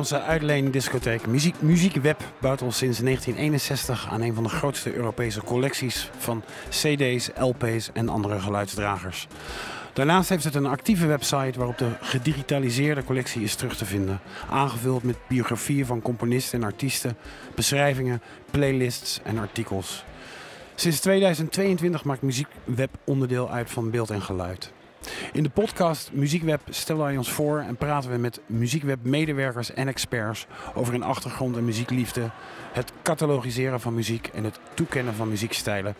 Rotterdamse uitleendiscotheek Muziek, Muziekweb bouwt sinds 1961 aan een van de grootste Europese collecties van CD's, LP's en andere geluidsdragers. Daarnaast heeft het een actieve website waarop de gedigitaliseerde collectie is terug te vinden. Aangevuld met biografieën van componisten en artiesten, beschrijvingen, playlists en artikels. Sinds 2022 maakt Muziekweb onderdeel uit van beeld en geluid. In de podcast Muziekweb stellen wij ons voor en praten we met Muziekweb-medewerkers en experts over hun achtergrond en muziekliefde, het catalogiseren van muziek en het toekennen van muziekstijlen.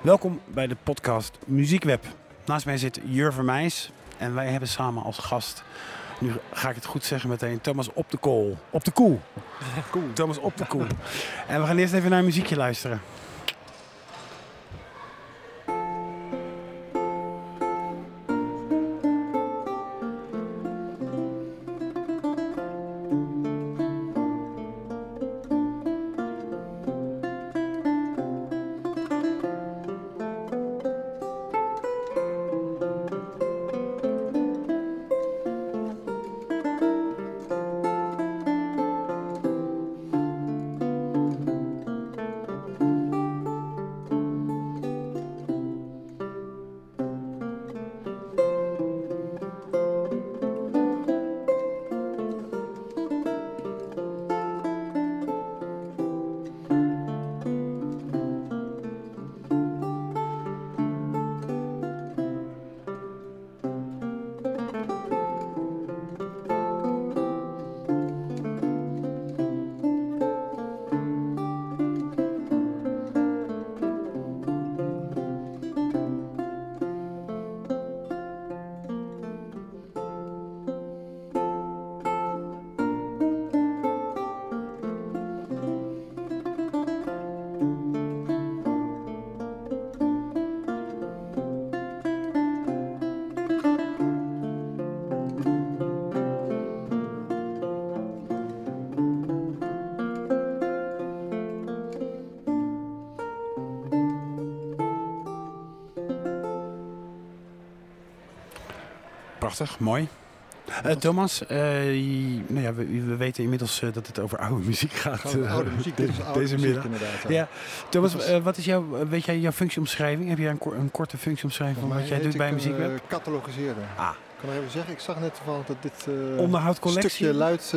Welkom bij de podcast Muziekweb. Naast mij zit Jur Vermeijs en wij hebben samen als gast, nu ga ik het goed zeggen meteen, Thomas op de kool. Op de koel. Thomas op de koel. En we gaan eerst even naar een muziekje luisteren. Prachtig, mooi. Uh, Thomas, uh, nou ja, we, we, weten inmiddels uh, dat het over oude muziek gaat. oude muziek, dit is oude deze muziek middag. inderdaad. Ja. Thomas, wat is jouw, weet jij jouw functieomschrijving? Heb jij een, een korte functieomschrijving van wat jij doet bij Muziekweb? catalogiseren. Ah. Ik kan nog even zeggen, ik zag net toevallig dat dit Onderhoud collectie? stukje luid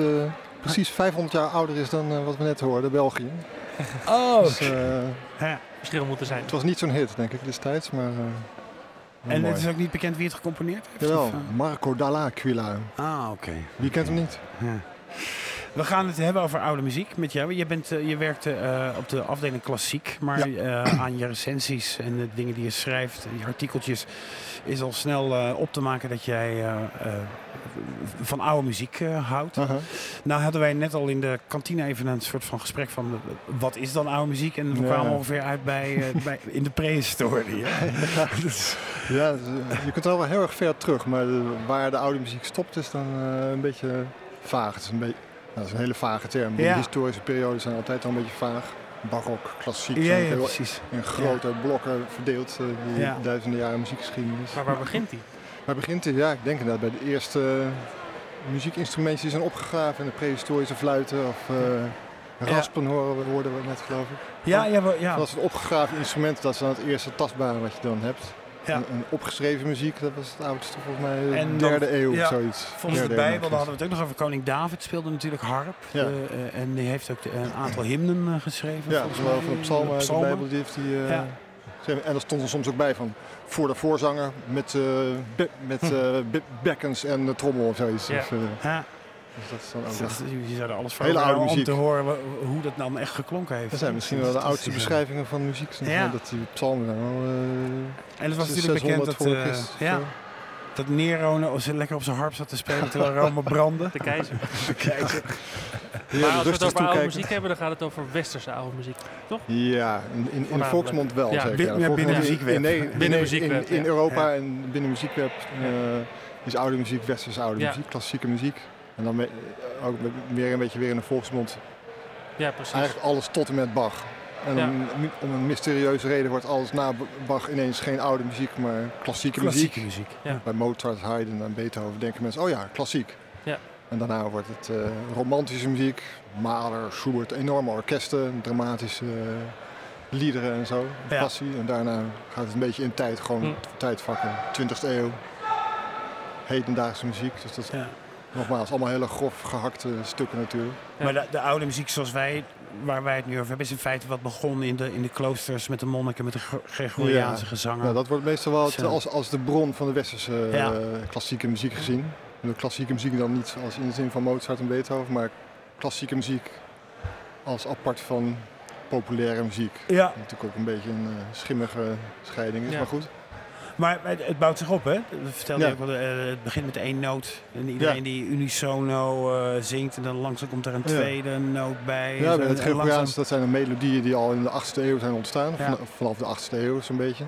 precies 500 jaar ouder is dan wat we net hoorden, België. Oh, dus, ja. verschil moeten zijn. Het was niet zo'n hit, denk ik, destijds, maar... En mooi. het is ook niet bekend wie het gecomponeerd heeft? Jawel, uh? Marco Dall'Aquila. Ah, oké. Okay. Wie kent hem niet? Ja. We gaan het hebben over oude muziek met jou. Je, bent, uh, je werkt uh, op de afdeling klassiek, maar ja. aan je recensies en de dingen die je schrijft, je artikeltjes, is al snel op te maken dat jij van oude muziek houdt. -huh. Nou hadden wij net al in de kantine even een soort van gesprek van wat is dan oude muziek? En we Ja. kwamen ongeveer uit bij, bij in de prehistorie. Ja, dus, je kunt er wel heel erg ver terug, maar waar de oude muziek stopt is dan eh, een beetje vaag. Het is een, beetje, nou, dat is een hele vage term. De Ja. historische perioden zijn altijd al een beetje vaag. Barok, klassiek, Ja, precies. in grote blokken verdeeld, eh, die duizenden jaren muziekgeschiedenis. Maar waar begint hij? Waar begint het? Ja, ik denk inderdaad bij de eerste eh, muziekinstrumenten die zijn opgegraven in de prehistorische fluiten of eh, raspen horen we, hoorden we net geloof ik. Ja, ja, we- ja. Dat is een opgegraven instrument, dat is dan het eerste tastbare wat je dan hebt. Ja. Opgeschreven muziek, dat was het oudste volgens mij, de En dan- derde eeuw ja, of zoiets. Volgens de Bijbel, daar hadden we het ook nog over. Koning David speelde natuurlijk harp. Ja. Eh, eh, en die heeft ook de- een aantal hymnen eh, geschreven. Ja, volgens zowel mij. van de psalmen uit de Psalmen. Bijbel, die heeft. En er stond er soms ook bij van voor de voorzanger met, be- met be- bekkens en de trommel of zoiets. Ja. Ja. Dus dat is dan ook Dus je zou er alles voor Hele oude muziek. om te horen hoe dat dan echt geklonken heeft. Dat zijn misschien wel de oudste beschrijvingen van muziek. maar, Ja. Dat die psalmen zijn wel... En het was eh, natuurlijk bekend 600 dat, eh, of ja, zo. dat Nero nou lekker op zijn harp zat te spelen terwijl Rome brandde. De keizer. Ja, maar de als we het over oude muziek hebben, dan gaat het over westerse oude muziek. Ja, in, in, de volksmond wel Ja, zeker. bin- ja. binnen in- muziekweb. In, nee, Binnen muziekweb, in. Europa en binnen muziekweb eh, is oude muziek, westerse oude Ja. muziek, klassieke muziek. En dan me- ook weer een beetje weer in de volksmond. Ja, precies. Eigenlijk alles tot en met Bach. En Ja. om, om een mysterieuze reden wordt alles na Bach ineens geen oude muziek, maar klassieke, Klassieke muziek. muziek. Bij Mozart, Haydn en Beethoven denken mensen, oh ja, klassiek. Ja. En daarna wordt het eh, romantische muziek, Mahler, Schubert, enorme orkesten, dramatische eh, liederen en zo, Ja. passie. En daarna gaat het een beetje in tijd, gewoon Hm. tijdvakken, 20e eeuw, hedendaagse muziek. Dus dat is Ja. Nogmaals allemaal hele grof gehakte stukken natuurlijk. Ja. Maar de, de oude muziek zoals wij, waar wij het nu over hebben, is in feite wat begonnen in de, in de kloosters met de monniken, met de Gre- Gregoriaanse Ja. gezangen. Nou, dat wordt meestal wel het- als, als de bron van de westerse eh, klassieke muziek gezien. De klassieke muziek dan niet als in de zin van Mozart en Beethoven, maar klassieke muziek als apart van populaire muziek. Ja, natuurlijk ook een beetje een eh, schimmige scheiding is, Ja. maar goed. Maar het, bouwt zich op, hè? Dat vertelde Ja. je ook eh, het begint met één noot. En iedereen Ja. die unisono eh, zingt. En dan langzaam komt er een Ja. tweede noot bij. Ja, het Gregoriaans, langzaam- dat zijn de melodieën die al in de 8e eeuw zijn ontstaan. Vanaf de 8e eeuw zo'n beetje.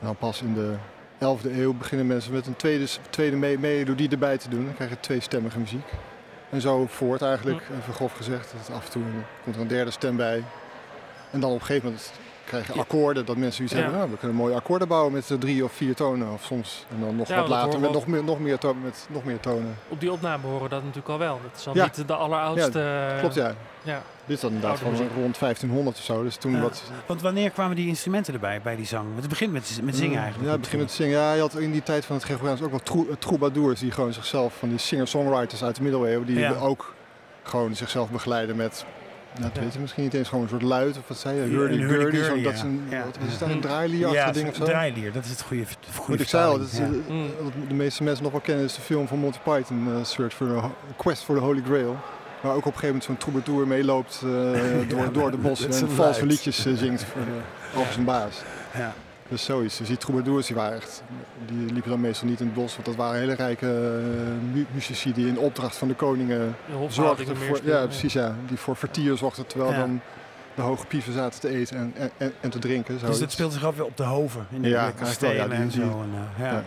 En dan pas in de 11e eeuw beginnen mensen met een tweede, tweede me- melodie erbij te doen. Dan krijg je tweestemmige muziek. En zo voort eigenlijk, even grof gezegd. Dat af en toe komt er een derde stem bij. En dan op een gegeven moment krijg je akkoorden. Dat mensen zoiets Ja. hebben, nou, we kunnen mooie akkoorden bouwen met drie of vier tonen. Of soms, en dan nog Ja, wat later met nog meer, nog, meer to- met nog meer tonen. Op die opname horen we dat natuurlijk al wel. Dat is al Ja. niet de alleroudste... Klopt ja. ja. Dit is dan inderdaad van rond 1500 of zo. Dus toen Ja. wat Want wanneer kwamen die instrumenten erbij bij die zang? Want het begint met, met zingen Mm, eigenlijk. Ja, het begint met zingen. Ja, je had in die tijd van het Gregoriaans ook wel trou- troubadours die gewoon zichzelf, van die singer-songwriters uit de middeleeuwen, die Ja. ook gewoon zichzelf begeleiden met, nou, dat Ja. weet je misschien niet eens, gewoon een soort luid of wat zei je, Ja, hurdy een gurdy, hurdy-gurdy, zo, dat ja. is een, Ja. wat is dat, een draailierachtig ja, ding of zo? draailier. Dat is het goede, goede ik zei al, dat is, ja. eh, Mm. wat de meeste mensen nog wel kennen is de film van Monty Python, eh, Search for the Quest for the Holy Grail. Waar ook op een gegeven moment zo'n troubadour meeloopt eh, door, door de bossen en valse liedjes eh, zingt voor over zijn baas. Ja. Dus zoiets. Dus die troubadours die waren echt, die liepen dan meestal niet in het bos, want dat waren hele rijke mu- muzici die in opdracht van de koningen zorgden voor, ja precies ja, die voor vertier zorgden terwijl Ja. dan de hoge pieven zaten te eten en, en- en, en te drinken. Dus dat speelt zich af weer op de hoven. In de, Ja, kastelen ja, die- en die- zo. En, eh, ja. ja.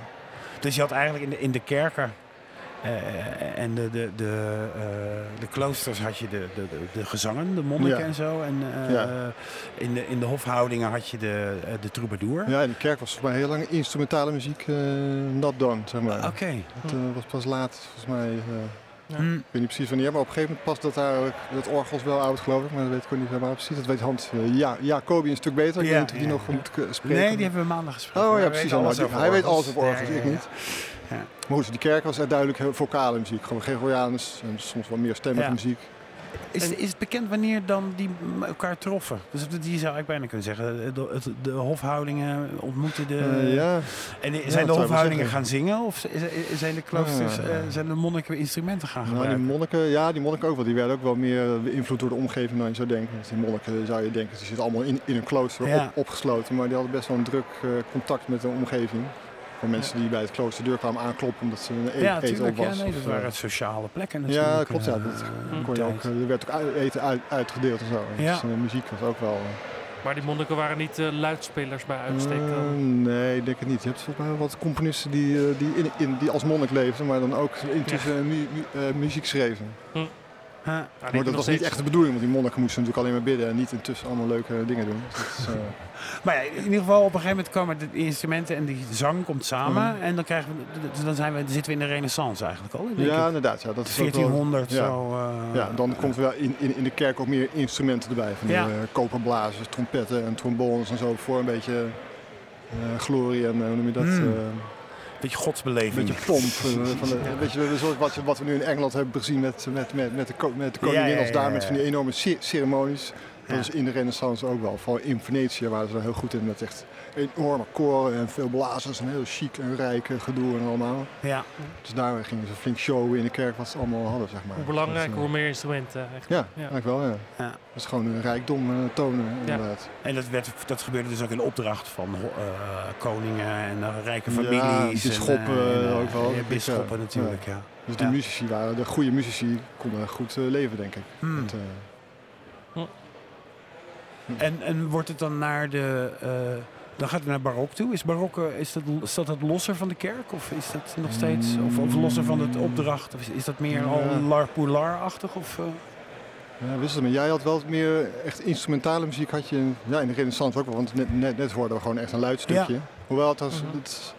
Dus je had eigenlijk in de, in de kerken eh, en de, de, de, eh, de kloosters had je de, de, de, gezangen, de monniken Ja. en zo. En eh, Ja. in, de, in de hofhoudingen had je de, eh, de troubadour. Ja, in de kerk was volgens mij heel lang instrumentale muziek eh not done, zeg maar. Oké. Het eh, was pas laat, volgens mij, eh, Ja. Hm. ik weet niet precies wanneer, maar op een gegeven moment past dat daar, ook- dat orgel is wel oud geloof ik, maar dat weet ik ook niet helemaal precies. Dat weet Hans uh, ja, Jacobi een stuk beter, ik Ja, weet niet of die ja, nog ja. moet spreken. Nee, die hebben we maandag gesproken. Oh ja, Hij precies. weet alles over hij weet orgels. alles over orgels, Ja, ja, ik ja. niet. Ja. Maar goed, die kerk was er duidelijk vocale muziek, gewoon Gregoriaans en soms wel meer stemmige Ja. muziek. Is, is het bekend wanneer dan die elkaar troffen? Dus die zou ik bijna kunnen zeggen. De, de, de hofhoudingen ontmoeten de... Eh, ja, En die- Ja, zijn de hofhoudingen gaan zingen? Of zijn de kloosters, eh, zijn de monniken instrumenten gaan nou, die gebruiken? monniken, ja, die monniken ook wel. Die werden ook wel meer beïnvloed door de omgeving dan je zou denken. Dus die monniken zou je denken, die zitten allemaal in, in een klooster op, opgesloten. Maar die hadden best wel een druk eh, contact met de omgeving. Van mensen die bij het kloosterdeur kwamen aankloppen omdat ze een e- ja, eten op natuurlijk. Ja, was. nee, of, dat eh, waren sociale plekken natuurlijk. Ja, klopt. Ja, eh, dat kon je ook, eh, er werd ook eten uit- uitgedeeld en zo. Ja. Dus muziek was ook wel... Maar die monniken waren niet eh, luidspelers bij uitstek. dan. nee, ik denk het niet. Je hebt volgens mij wel wat componisten die, eh, die, in, in, die als monnik leefden, maar dan ook intussen mu- mu- eh, muziek schreven. Huh. Maar dat was niet echt de bedoeling, want die monniken moesten natuurlijk alleen maar bidden en niet intussen allemaal leuke dingen doen. Dus eh, Maar ja, in ieder geval, op een gegeven moment komen de instrumenten en die zang komt samen. Mhm. En dan, krijgen we, dan zijn we, zitten we in de renaissance eigenlijk al. ja, ik. inderdaad. Ja, dat is ook wel- 1400 ja. zo. eh, Ja, dan komt er wel in, in, in de kerk ook meer instrumenten erbij. Van die eh, koperblazers, trompetten en trombones en zo. Voor een beetje glorie en hoe noem je dat? Mm. Beetje een godsbeleving. beetje pomp. eh, van de, Weet je, een soort wat, wat we nu in Engeland hebben gezien met, met, met, met, de, met de koningin. Ja, ja, Als daar met van die enorme ce- ceremonies. Dat is in de renaissance ook wel. Vooral in Venetië waren ze er heel goed in. Met echt enorme koren en veel blazers en heel chic en rijk en gedoe en allemaal. Ja. Dus daar gingen ze flink showen in de kerk wat ze allemaal hadden, zeg maar. Hoe belangrijk, Dus, eh, hoe meer instrumenten. Ja, Ja. eigenlijk wel, ja. Ja. Dat is gewoon een rijkdom eh, tonen, inderdaad. En dat, werd, dat gebeurde dus ook in opdracht van eh, koningen en eh, rijke Ja, families. en, bisschoppen en, eh, ook wel. Ja, bisschoppen Ja. natuurlijk, ja. Dus de Ja. muzici waren, de goede muzici konden goed eh, leven, denk ik. Hmm. Met, En, en wordt het dan naar de... eh, dan gaat het naar barok toe. Is barok, eh, is dat, dat losser van de kerk? Of is dat nog steeds... Of, of losser van het opdracht? Of is, is dat meer al Ja. lar polar-achtig? Of, eh? ja, wist het, maar jij had wel meer echt instrumentale muziek had je ja, in de renaissance ook wel. Want net, net, net hoorden we gewoon echt een luidstukje. Hoewel het was, Mhm. het-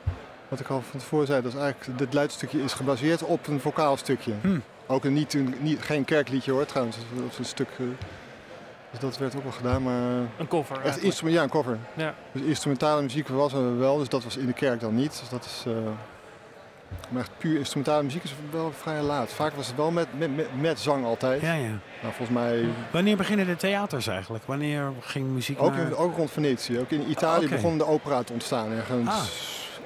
wat ik al van tevoren zei, dat is eigenlijk, dit luidstukje is gebaseerd op een vocaal stukje. Hm. Ook een, niet, een, niet, geen kerkliedje hoor trouwens. Dat is een stuk, dus dat werd ook wel gedaan, maar Een cover. echt instrument, ja een cover. Ja. Dus instrumentale muziek was er wel, dus dat was in de kerk dan niet. Dus dat is, eh, maar echt puur instrumentale muziek is wel vrij laat. Vaak was het wel met, met, met, met zang altijd. Ja, ja. Nou, volgens mij Wanneer beginnen de theaters eigenlijk? Wanneer ging muziek ook, naar... in, ook rond Venetië. Ook in Italië begon de opera te ontstaan. Ergens Ah.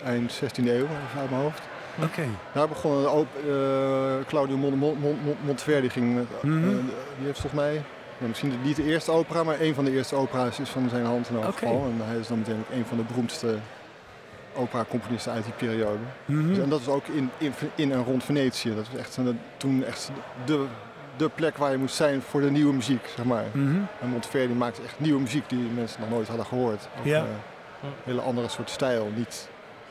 eind 16e eeuw, even uit mijn hoofd. Oké. Daar begon de op, eh, Claudio Mon, Mon, Mon, Mon- Monteverdi. Ging, Mhm. eh, die heeft volgens mij, misschien niet de eerste opera, maar een van de eerste opera's is van zijn hand in elk geval. En hij is dan meteen ook een van de beroemdste opera-componisten uit die periode. Mhm. Dus- en dat was ook in, in, in en rond Venetië. Dat was echt een- toen echt de, de plek waar je moest zijn voor de nieuwe muziek, zeg maar. Mhm. En Monteverdi maakte echt nieuwe muziek die mensen nog nooit hadden gehoord. Ook, Ja. eh, een hele andere soort stijl. Niet,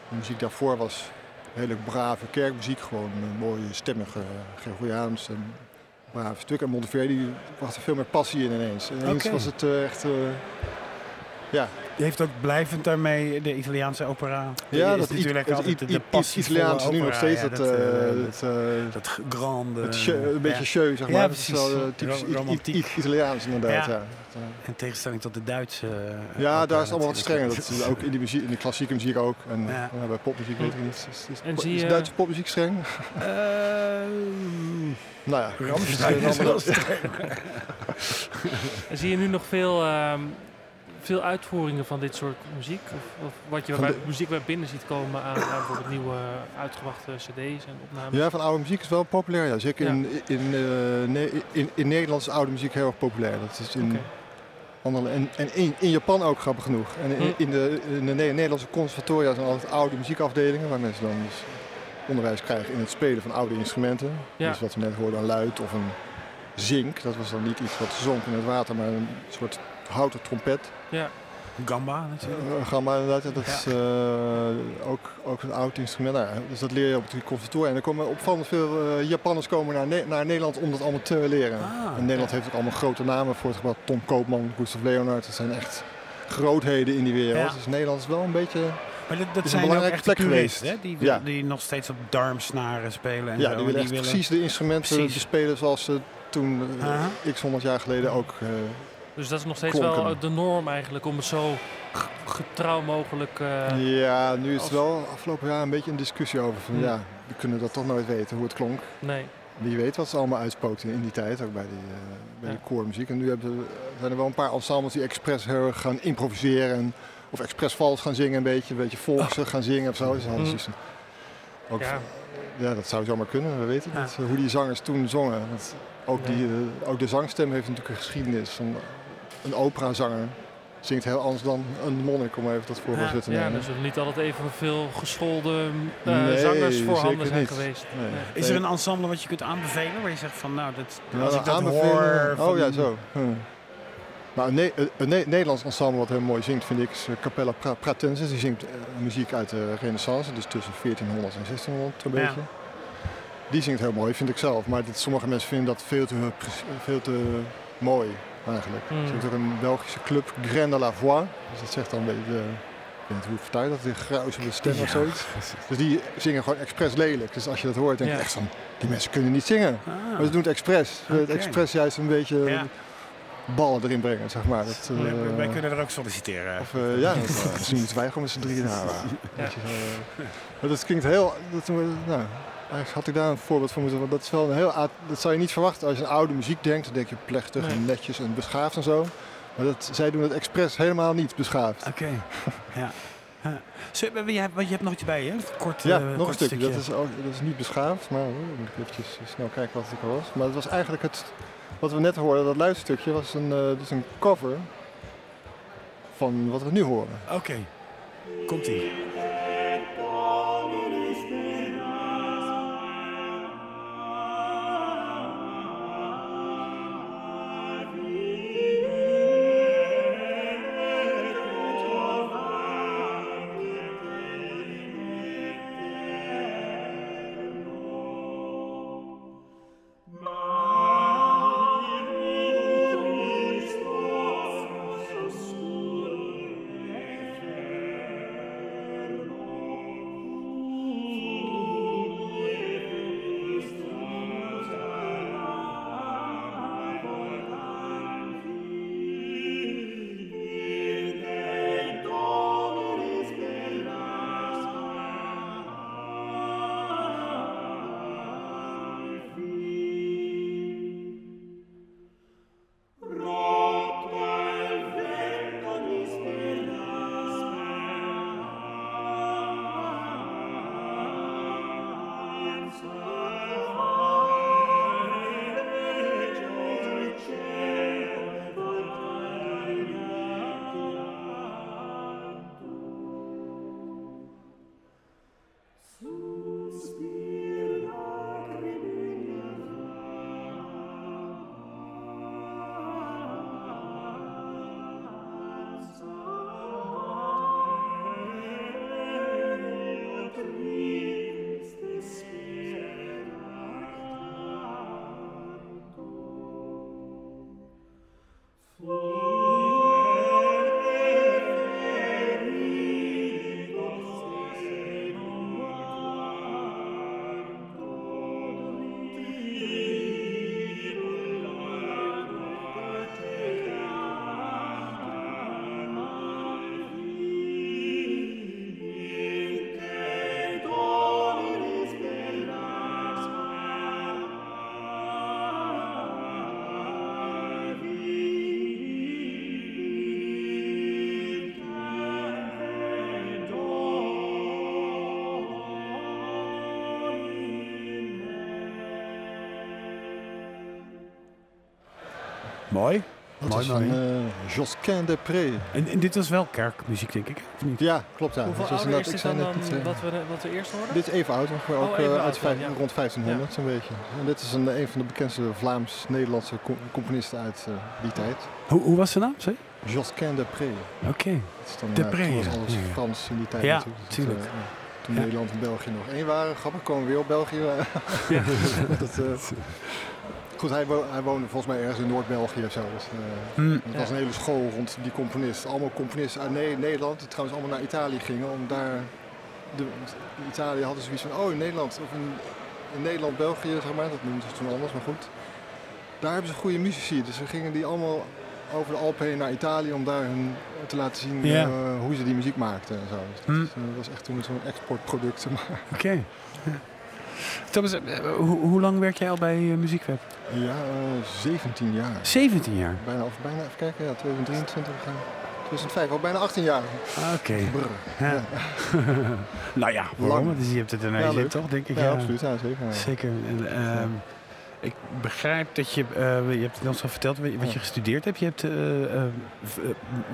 de muziek daarvoor was hele brave kerkmuziek, gewoon een mooie stemmige Gregoriaans en brave stuk. En Monteverdi bracht er veel meer passie in ineens. En ineens was het eh, echt, eh, ja, Je heeft ook blijvend daarmee de Italiaanse opera. ja, is dat natuurlijk het, altijd de, de passievolle Italiaans nu nog steeds ja, dat, dat, dat, grande... het show- een beetje show, zeg Ja, maar. dat is precies. wel eh, typisch romantiek. Italiaans inderdaad, Ja. Eh, In tegenstelling tot de Duitse... eh, Ja, daar is het allemaal wat strenger. Dat is ook in, die muziek, in de klassieke muziek ook. En Ja. ja, bij popmuziek weet ik niet. Is, is, Duitse popmuziek streng? Eh, nou ja, Rammstein dat is wel streng. En zie je nu nog veel, ehm, veel uitvoeringen van dit soort muziek? Of, of wat je bij de- muziek bij binnen ziet komen aan, aan bijvoorbeeld nieuwe uitgebrachte cd's en opnames? Ja, van oude muziek is wel populair. Ja. Zeker Ja. In, in, eh, Ne- in, in Nederland is oude muziek heel erg populair. Dat is in. En en in, in Japan ook grappig genoeg. En in, Hm. in de, in de Ne- Nederlandse conservatoria zijn altijd oude muziekafdelingen waar mensen dan dus onderwijs krijgen in het spelen van oude instrumenten. Ja. Dus wat we net hoorden, een luid of een zink. Dat was dan niet iets wat zonk in het water, maar een soort houten trompet. Ja, Gamba natuurlijk. Gamma inderdaad, ja, dat is eh, ook, ook een oud instrument. Nou, dus dat leer je op het conservatorium. En er komen opvallend veel eh, Japanners komen naar, Ne- naar Nederland om dat allemaal te leren. Ah, en Nederland heeft ook allemaal grote namen voortgebracht. Tom Koopman, Gustav Leonard, dat zijn echt grootheden in die wereld. Dus Nederland is wel een beetje... Maar dat, dat zijn ook echt plek puristen, geweest. hè? Die, Ja. die nog steeds op darmsnaren spelen en ja, zo. die en willen echt precies de instrumenten Precies. bespelen zoals ze toen, eh, x honderd jaar geleden ook... dus dat is nog steeds Klonken. wel de norm eigenlijk om het zo getrouw mogelijk... eh, ja, nu is het wel afgelopen jaar een beetje een discussie over. Van, Hm. ja, we kunnen dat toch nooit weten hoe het klonk. Nee. Wie weet wat ze allemaal uitspookten in die tijd, ook bij, die, eh, bij Ja. de koormuziek. En nu hebben, zijn er wel een paar ensembles die expres heel erg gaan improviseren. en- Of expres vals gaan zingen een beetje, een beetje volks gaan zingen of zo. Dus Mm. zoiets van- ook, Ja. ja. dat zou zomaar kunnen, we weten Ja. niet. Hoe die zangers toen zongen. Want ook, die, eh, ook de zangstem heeft natuurlijk een geschiedenis. Van een operazanger zingt heel anders dan een monnik, om even dat voorbeeld Ja, te Ja, nemen. er niet altijd even veel geschoolde eh, Nee, zangers voorhanden zijn niet. geweest. Nee. Nee. Is er een ensemble wat je kunt aanbevelen waar je zegt van nou, dat, Ja, als ik dat hoor... Oh van- ja, zo. Hm. Nou, een, Ne- een Ne- Nederlands ensemble wat heel mooi zingt, vind ik, is eh, Capella Pra- Pratensis. Die zingt eh, muziek uit de Renaissance, dus tussen 1400 en 1600 een Ja. beetje. Die zingt heel mooi, vind ik zelf. Maar dit, sommige mensen vinden dat veel te, veel te mooi, eigenlijk. Hmm. Er is ook een Belgische club, Grain de la Voix. Dus dat zegt dan een beetje, de, ik weet niet hoe ik vertaal dat, de gruizende stem of Ja, zoiets. Dus die zingen gewoon expres lelijk. Dus als je dat hoort, denk je Ja. echt van, die mensen kunnen niet zingen. Ah. Maar ze doen het expres. Oké. het expres juist een beetje Ja. ballen erin brengen, zeg maar. Dat, eh, Wij- wij kunnen er ook solliciteren. of, eh, ja, dat, eh, misschien moeten wij gewoon met z'n drieën naar. eh, maar dat klinkt heel... Dat, eh, nou, had ik daar een voorbeeld van moeten... Want dat, is wel een heel, dat zou je niet verwachten als je aan oude muziek denkt. Dan denk je plechtig Nee. en netjes en beschaafd en zo. Maar dat, zij doen het expres helemaal niet beschaafd. Oké, ja. ja. Je, hebt, je hebt nog iets bij je? Kort, Ja, eh, nog kort een stukje. Dat is, ook, dat is niet beschaafd, maar oh, moet ik eventjes snel kijken wat het was. Maar het was eigenlijk het, wat we net hoorden, dat luidstukje, was een, eh, dus een cover van wat we nu horen. Oké, komt-ie. Mooi. Dat Mooi, is van mooi. eh, Josquin de Pré. En, en dit was wel kerkmuziek, denk ik, of niet? Ja, klopt. Ja. Hoeveel Dus ouder is ik dit zei dan, net dan niet, eh, wat, we, wat we eerst hoorden? Dit is even oud, ongeveer ook Oh, even eh, oud uit vijf- dan, ja. rond 1500 zo'n beetje. En dit is een, een van de bekendste Vlaams-Nederlandse co- componisten uit eh, die tijd. Hoe, hoe was de naam, zei je? Josquin de Pré. Oké. Dan, De toen was alles. Frans in die tijd Ja, natuurlijk. Toen Ja. Nederland en België nog één waren. Grappig, komen we weer op België. dat, eh, goed, hij, wo- hij woonde volgens mij ergens in Noord-België of zo. Dus, eh, Hm. het was een hele school rond die componist. Allemaal componisten uit Ne- Nederland, die trouwens allemaal naar Italië gingen. Om daar, de, in Italië hadden ze zoiets van, oh in Nederland, of in, in Nederland, België, zeg maar. Dat noemden ze toen anders, maar goed. Daar hebben ze goede muzici. Dus ze gingen die allemaal over de Alpen heen naar Italië om daar hun te laten zien eh, hoe ze die muziek maakten en zo. Dus dat, Hm. is, eh, was echt toen zo'n exportproduct. Oké. Thomas, eh, hoe, lang werk jij al bij eh, Muziekweb? Ja, eh, 17 jaar. 17 jaar. Bijna, of bijna, even kijken, ja, 2023, eh, 2005, al bijna 18 jaar. Ah, Oké. Ja. nou ja, waarom? Dus je hebt het in Ja, toch, denk ik. Ja, absoluut, ja, zeker. Zeker. En, ehm, ik begrijp dat je, eh, je hebt het ons al verteld wat je, gestudeerd hebt. Je hebt eh, eh, eh,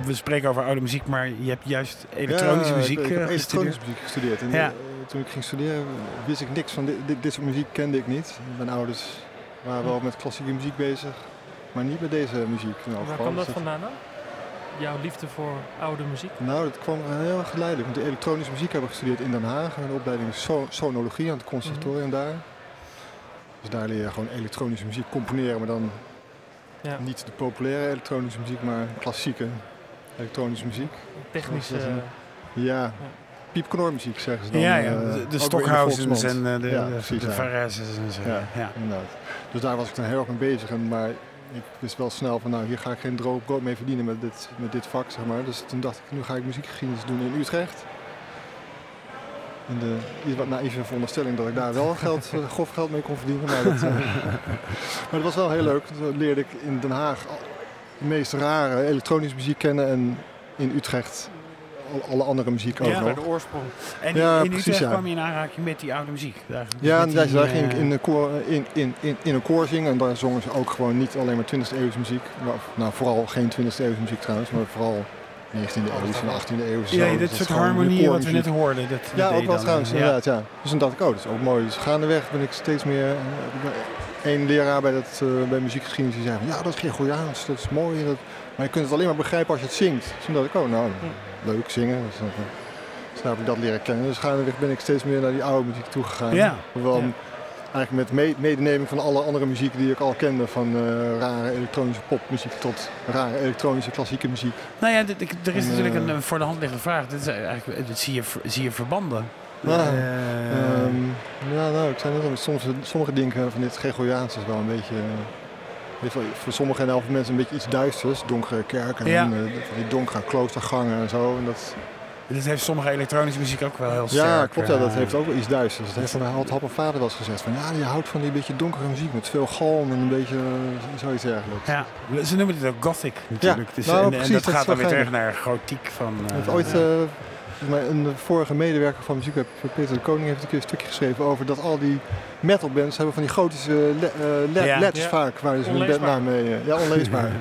we spreken over oude muziek, maar je hebt juist elektronische muziek ik, ik heb eh, gestudeerd. elektronische muziek gestudeerd. En Ja. Toen ik ging studeren wist ik niks van dit, dit, dit soort muziek kende ik niet. Mijn ouders waren wel met klassieke muziek bezig, maar niet met deze muziek. Waar kwam dat Dus vandaan dan? Jouw liefde voor oude muziek? Nou, dat kwam heel erg geleidelijk. Want de elektronische muziek hebben we gestudeerd in Den Haag. En de opleiding is so- sonologie aan het conservatorium daar. Dus daar leer je gewoon elektronische muziek componeren, maar dan Ja. niet de populaire elektronische muziek, maar klassieke elektronische muziek. Technische... Dat Ja, piepknormuziek zeggen ze dan. ja, ja, eh, de, de de Stockhausens en de, Ja, de, precies, de en zo. Ja. ja. Inderdaad. Dus daar was ik dan heel erg mee bezig. En, maar ik wist wel snel van, nou, hier ga ik geen droog brood mee verdienen met dit, met dit vak, zeg maar. Dus toen dacht ik, nu ga ik muziekgeschiedenis doen in Utrecht. In de iets wat naïeve veronderstelling dat ik daar wel geld, grof geld mee kon verdienen. Maar dat, eh, maar dat was wel heel leuk. Toen leerde ik in Den Haag al- meest rare elektronische muziek kennen en in Utrecht alle andere muziek ook Ja, nog. de oorsprong. En Ja, in precies, Utrecht ja. kwam je in aanraking met die oude muziek. Daar, Ja, die, daar, eh, ging ik in, de koor, in, in, in, in een koor zingen en daar zongen ze ook gewoon niet alleen maar 20e eeuwse muziek. Maar, nou, vooral geen 20e eeuwse muziek trouwens, maar vooral 19e eeuwse en 18e eeuwse. Ja, dit Dat soort harmonieën wat we net hoorden. Dat, Ja, ook wel trouwens, eh, inderdaad, ja. Dus dan dacht ik, oh, dat is ook mooi. Dus gaandeweg ben ik steeds meer... Eén leraar bij, dat, eh, bij muziekgeschiedenis die zei ja, dat is Gregoriaans, dat is mooi. Dat, maar je kunt het alleen maar begrijpen als je het zingt. Dus toen dacht ik, oh, nou, leuk zingen. Dus dan, eh, dus heb ik dat leren kennen. Dus gaandeweg ben ik steeds meer naar die oude muziek toegegaan. Ja. Ja. eigenlijk met me- medeneming van alle andere muziek die ik al kende. Van eh, rare elektronische popmuziek tot rare elektronische klassieke muziek. Nou ja, dit- ik- er is En, natuurlijk eh, een voor de hand liggende vraag. Dit is eigenlijk, dit zie, je, zie je verbanden. Ja. Eh, Ehm, ja, nou, ik zei net al, soms, sommige dingen van dit Gregoriaans is wel een beetje... voor sommige veel mensen een beetje iets duisters. Donkere kerken Ja. en eh, van die donkere kloostergangen en zo. En dat, dit heeft sommige elektronische muziek ook wel heel sterk. ja, klopt. Ja, dat eh, heeft ook wel iets duisters. Dat heeft van, had, had mijn vader wel eens gezegd. Van, ja, je houdt van die beetje donkere muziek met veel galm en een beetje eh, zoiets dergelijks. Ja, ze noemen dit ook gothic natuurlijk. Dus, nou, en, precies, en dat dat gaat dan weer terug naar gotiek van... Heeft ooit, ja. Een vorige medewerker van Muziek, Peter de Koning, heeft een keer een stukje geschreven over dat al die metalbands hebben van die gotische le- eh, le- Ja. letters Ja. vaak waar ze hun bandnaam mee... eh, ja, onleesbaar.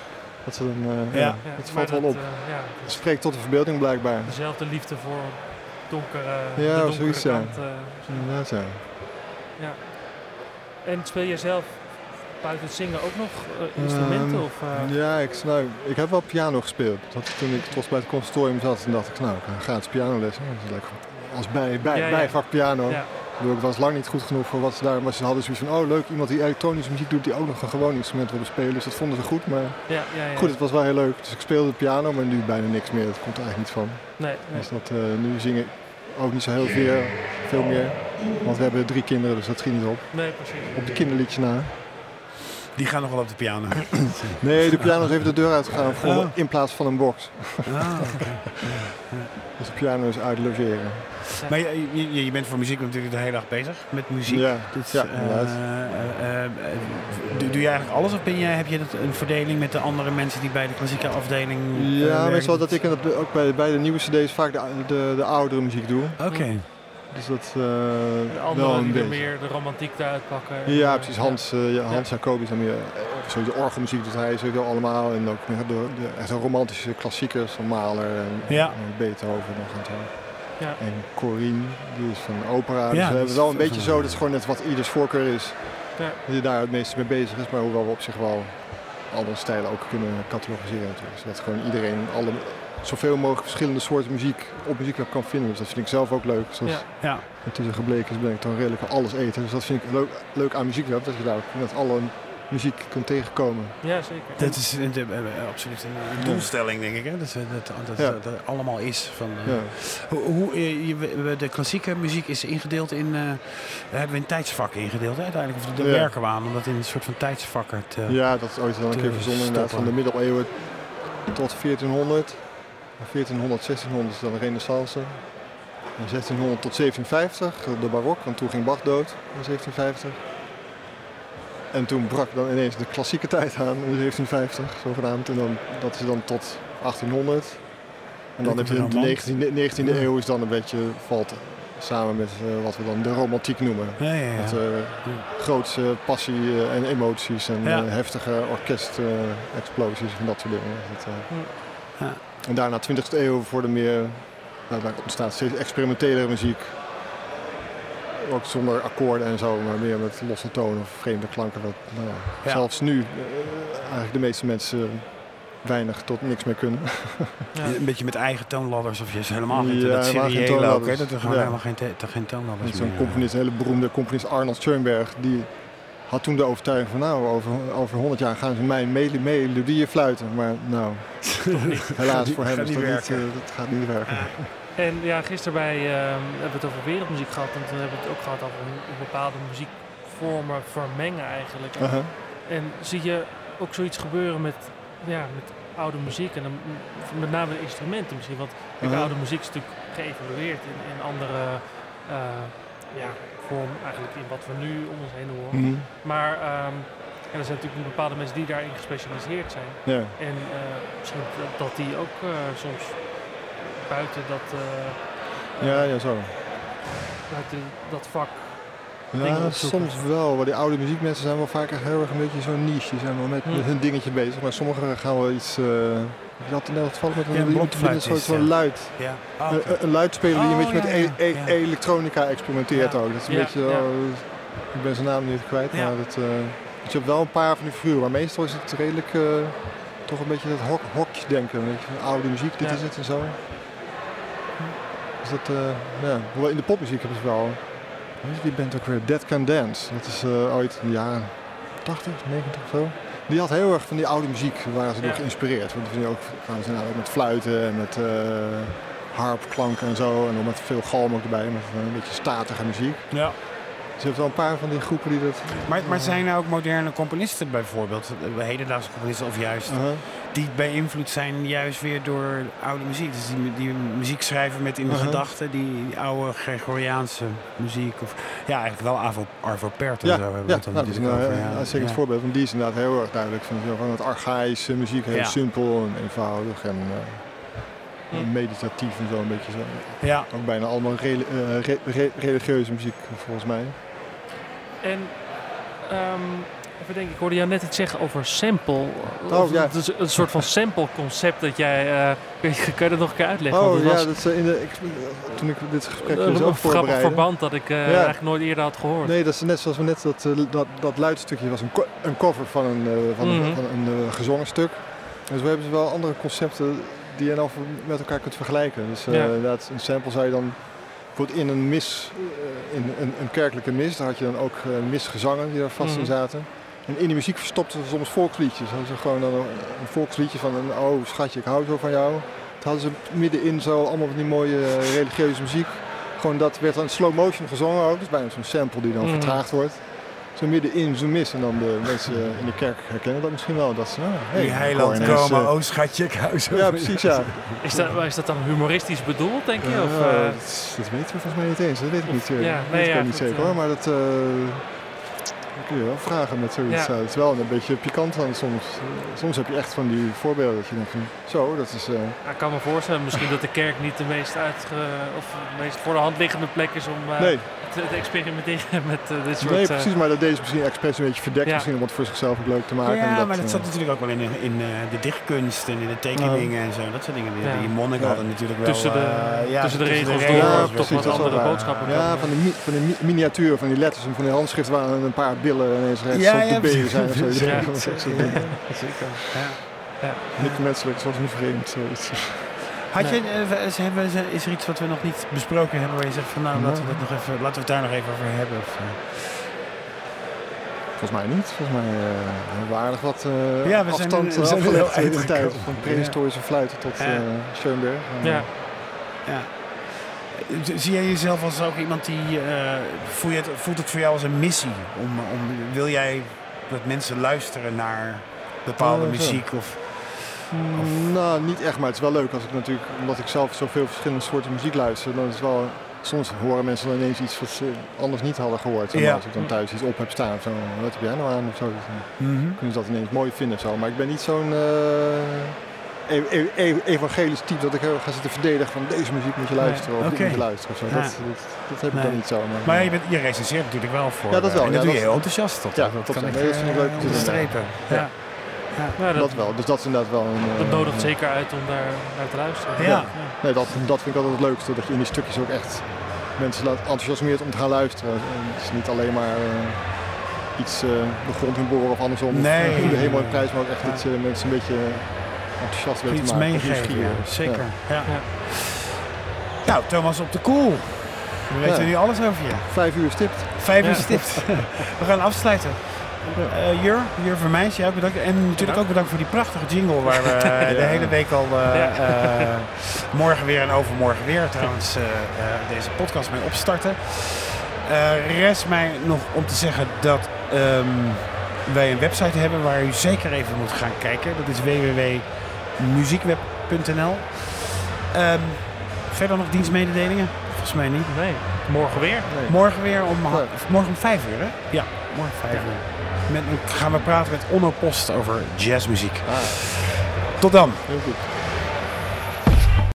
dat ze dan, eh, Ja. ja. Ja, dat valt wel op. ja, Het spreekt tot de verbeelding blijkbaar. dezelfde liefde voor donkere, de Ja, donkere zoiets, ja. kant. Inderdaad, ja. en speel jij zelf buiten het zingen ook nog eh, instrumenten? Ehm, of, eh, Ja, ik, nou, ik heb wel piano gespeeld. Dat, toen ik trots bij het conservatorium zat, toen dacht ik, nou, ik ga gratis pianolessen. Dat is lekker. Als bij, bij, Ja, ja. bijvak piano. ja, Ik was lang niet goed genoeg voor wat ze daar... Maar ze hadden zoiets van, oh leuk, iemand die elektronische muziek doet... die ook nog een gewoon instrument wilde spelen. Dus dat vonden ze goed. Maar ja, ja, ja. goed, het was wel heel leuk. Dus ik speelde de piano, maar nu bijna niks meer. Dat komt er eigenlijk niet van. Nee, nee. Dus dat, eh, nu zing ik ook niet zo heel veel, veel meer. Want we hebben drie kinderen, dus dat schiet niet op. nee, precies. Op de kinderliedje na. Die gaan nog wel op de piano. Nee, de piano is even de deur uitgegaan voor, Oh. in plaats van een box. Ah, oké. Dus de piano is uit logeren. Maar je, je, je bent voor muziek natuurlijk de hele dag bezig met muziek. Ja, ja, eh, inderdaad. eh, eh, doe, doe je eigenlijk alles of ben je, heb je dat een verdeling met de andere mensen die bij de klassieke afdeling Ja, meestal dat ik ook bij, bij de nieuwe cd's vaak de, de, de oudere muziek doe. Oké. Dus dat eh, De wel een er beetje. meer de romantiek eruit pakken. Ja, En, precies. eh, Hans, eh, ja, Hans Jacobi is dan meer, eh, sowieso orgelmuziek doet hij sowieso allemaal. En ook meer de, de echt een romantische klassiekers van Mahler en, Ja. en Beethoven nog en zo. Ja. En Corinne, die is van opera. Dus Ja, we dat hebben is wel een beetje zo, dat is gewoon net wat ieders voorkeur is. Ja. Die daar het meeste mee bezig is. Maar hoewel we op zich wel alle stijlen ook kunnen catalogiseren natuurlijk. Zodat gewoon iedereen alle, zoveel mogelijk verschillende soorten muziek op muziek kan vinden. Dus dat vind ik zelf ook leuk. Zoals Ja. Ja. intussen gebleken is, ben ik dan redelijk alles eten. Dus dat vind ik leuk, leuk aan muziek dat je daar ook met alle muziek kunt tegenkomen. Ja, zeker. Dat is een- de- eh, absoluut een, een doelstelling, denk ik. Hè? Dat, dat, dat, dat, Ja. dat allemaal is. Van, eh, Ja. hoe, hoe, eh, je- we- de klassieke muziek is ingedeeld in, eh, hebben we in tijdsvakken ingedeeld. Hè? Uiteindelijk of daar Ja. werken we aan om dat in een soort van tijdsvakken te... Ja, dat is ooit wel een keer verzonnen inderdaad, van de middeleeuwen tot 1400. Van 1400, 1600 is dan de renaissance. En 1600 tot 1750, de barok, want toen ging Bach dood in 1750. En toen brak dan ineens de klassieke tijd aan in 1750, zogenaamd. En dan, dat is dan tot 1800. En dan heb je de de 19e, 19e Ja. eeuw is dan een beetje, valt samen met eh, wat we dan de romantiek noemen. Ja, ja. Met eh, grootse passie eh, en emoties en heftige orkest-explosies en dat soort dingen. Dat. Ja. En daarna 20e eeuw voor de meer, nou, daar ontstaat steeds experimentelere muziek. Ook zonder akkoorden en zo, maar meer met losse tonen of vreemde klanken. Dat, nou ja, Ja. Zelfs nu eh, eigenlijk de meeste mensen weinig tot niks meer kunnen. Ja. Een beetje met eigen toonladders of je helemaal geen Ja, dat seriële ook. Hè? Dat er gewoon Ja. helemaal geen, te- toch geen toonladders Met zo'n componist, een hele beroemde componist Arnold Schoenberg, die had toen de overtuiging van nou, over, over 100 jaar gaan ze mijn mel- melodieën fluiten. Maar nou, helaas voor hem gaat is niet dat, niet, eh, dat gaat niet werken. En ja, gisteren bij, ehm, hebben we het over wereldmuziek gehad. En toen hebben we het ook gehad over bepaalde muziekvormen vermengen eigenlijk. En zie je ook zoiets gebeuren met, ja, met oude muziek en dan met name de instrumenten misschien. Want Aha. oude muziek is natuurlijk geëvolueerd in, in andere eh, ja, vorm eigenlijk in wat we nu om ons heen horen. Mhm. Maar ehm, En er zijn natuurlijk bepaalde mensen die daarin gespecialiseerd zijn. Ja. En eh, misschien dat, dat die ook eh, soms buiten dat, eh, Ja, ja, zo. buiten dat vak. Ja, soms wel. Maar die oude muziekmensen zijn wel vaak heel erg een beetje zo'n niche. Die zijn wel met, Hm. met hun dingetje bezig. Maar sommigen gaan wel iets... eh je had net het geval met een, Ja, een blokfluitist, zo'n zo'n ja. luid. Ja. Ah, Een, oké. een luidspeler die een Oh, beetje met ja, e- ja, e- ja. elektronica experimenteert Ja. ook. Dat is een Ja, beetje... zo- ik ben zijn naam niet kwijt, Ja. maar dat... eh, dus je hebt wel een paar van die figuren. Maar meestal is het redelijk... eh, toch een beetje dat hok, hokjes denken. Weet je, van oude muziek, dit Ja. is het en zo. Dus dat... eh, ja. Hoewel In de popmuziek hebben ze wel... Hoe is die band ook weer? Dead Can Dance. Dat is eh, ooit in de jaren 80, 90 of zo. Die had heel erg van die oude muziek, waar ze door Ja. geïnspireerd. Want die ook, gaan ze nou ook met fluiten en met eh harpklanken en zo. En dan met veel galm ook erbij, met een beetje statige muziek. ja. Dus je hebt wel een paar van die groepen die dat... Maar, maar zijn er ook moderne componisten bijvoorbeeld, eh, hedendaagse componisten of juist, die beïnvloed zijn juist weer door oude muziek? Dus die, die muziek schrijven met in de gedachten die oude Gregoriaanse muziek. Of, ja, eigenlijk wel Arvo, Arvo Pärt en Ja, zo hebben ja het dan nou, dat is over. ja. uitstekend Ja. voorbeeld. Want die is inderdaad heel erg duidelijk. Van, van het archaïsche muziek, heel simpel en eenvoudig en eh. Meditatief en zo een beetje zo. Ja, Ook bijna allemaal eh, re- re- religieuze muziek volgens mij. En ehm, even denken, ik hoorde jou net iets zeggen over sample. Oh, ja. het is een soort van sample concept dat jij. eh, kun, je, dat nog een keer uitleggen? Oh ja, was dat is, eh, in de, ik, toen ik dit gesprek een, een ook grappig voorbereidde. verband dat ik eigenlijk nooit eerder had gehoord. Nee, dat is net zoals we net dat, dat, dat luidstukje was een, co- een cover van een, van, Mhm. een, van een gezongen stuk. Dus we hebben wel andere concepten die je dan met elkaar kunt vergelijken. Dus eh, Ja. inderdaad, een sample zou je dan bijvoorbeeld in een mis, eh, in een, een kerkelijke mis, daar had je dan ook eh, misgezangen die daar vast in Mhm. zaten. En in die muziek verstopten ze soms volksliedjes. Hadden ze gewoon dan een, een volksliedje van een oh schatje, ik hou zo van jou. Dat hadden ze middenin zo allemaal van die mooie religieuze muziek. Gewoon dat werd dan slow motion gezongen ook. Dus bijna zo'n sample die dan Mhm. vertraagd wordt. Zo middenin zo'n mis. En dan de mensen in de kerk herkennen dat misschien wel. Dat ze, nou, hey, die heiland komen, eh, oh schatje, ik hou zo ja, van precies, ja. Is, dat, is dat dan humoristisch bedoeld, denk je? Of, eh, dat, is- dat weten we volgens mij niet eens. Dat weet ik of- niet, eh, ja, dat nee, weet ik ja, ook niet goed, zeker eh. hoor. Maar dat, eh, dat kun je wel vragen met zoiets. Ja. Het is wel een beetje pikant dan soms. Soms heb je echt van die voorbeelden dat je denkt van zo, dat is... eh, Ja, ik kan me voorstellen misschien dat de kerk niet de meest, uitge, of de meest voor de hand liggende plek is om eh, nee, te, te experimenteren met eh, dit soort... nee, eh, precies. Maar dat deze misschien expres een beetje verdekt. Ja. Misschien om het voor zichzelf ook leuk te maken. Ja, En maar dat eh, zat natuurlijk ook wel in, de- in eh, de dichtkunst en in de tekeningen en zo. Dat soort dingen. Die, Ja. die monniken Ja. hadden natuurlijk wel... Tussen de- eh, ja, tussen de regels Ja, door precies, toch wat dat andere boodschappen Ja, van die, mi- van die mi- miniatuur, van die letters en van die handschriften waar een paar billen ineens rechts Ja, op ja, de benen zijn of zo. Ja. Dat. Zeker. Ja. Niet menselijk, zoals niet vreemd. Zoiets. Had je, eh, ze hebben, ze- is er iets wat we nog niet besproken hebben waar je zegt van nou laten we, dat nog even, laten we het daar nog even over hebben? Of, eh? Volgens mij niet. Volgens mij eh, hebben we aardig wat eh, Ja, we afstand we zijn er afgelegd wel in de tijd. Van prehistorische fluiten tot Ja. Schoenberg. Ja. Ja. Zie jij jezelf als ook iemand die. eh, voel je het, voelt het voor jou als een missie? Om, om, wil jij dat mensen luisteren naar bepaalde muziek? Of, Nou, niet echt, maar het is wel leuk als ik natuurlijk, omdat ik zelf zoveel verschillende soorten muziek luister, dan is het wel, soms horen mensen dan ineens iets wat ze anders niet hadden gehoord. Ja. Als ik dan thuis iets op heb staan of zo, wat heb jij nou aan of zo, dan kunnen ze dat ineens mooi vinden of zo. Maar ik ben niet zo'n eh, e- evangelisch type dat ik erg ga zitten verdedigen van deze muziek moet je luisteren of dit moet je luisteren of zo. Ja. Dat, dat, dat heb ik Nee. dan niet zo. Maar, Maar je, bent, je recenseert natuurlijk wel voor. Ja, dat eh, wel, En dat doe je dat- heel enthousiast. Dat, Ja, dat klopt. kan ik dat vind ik leuk eh, te doen, ja. Ja. Dat, dat wel, dus dat is inderdaad wel een... dat eh, nodigt zeker uit om daar naar te luisteren. Ja. Nee, dat, dat vind ik altijd het leukste. Dat je in die stukjes ook echt mensen laat enthousiasmeert om te gaan luisteren. En het is niet alleen maar eh, iets eh, de grond in boren of andersom. Nee. Of, de hemel in prijs, maar ook echt Ja. iets eh, mensen een beetje enthousiast weten Iets te maken. Ja, zeker. Ja. Ja. Nou, Thomas op de koel. We weten Ja. nu alles over je. Vijf uur stipt. Vijf uur stipt. We gaan afsluiten. Eh, Jur, Jur Vermeijs, jou bedankt. En natuurlijk ook bedankt voor die prachtige jingle waar we eh, de hele week al eh, Ja. eh, morgen weer en overmorgen weer trouwens deze podcast mee opstarten. Rest mij nog om te zeggen dat ehm, wij een website hebben waar u zeker even moet gaan kijken. Dat is www.muziekweb.nl. Ehm, verder nog dienstmededelingen? Volgens mij niet. Nee. Morgen weer. Nee. Morgen weer om, morgen om vijf uur, hè? Ja, morgen vijf Ja. uur. Met, gaan we praten met Onno Post over jazzmuziek. Ah, Tot dan. heel goed.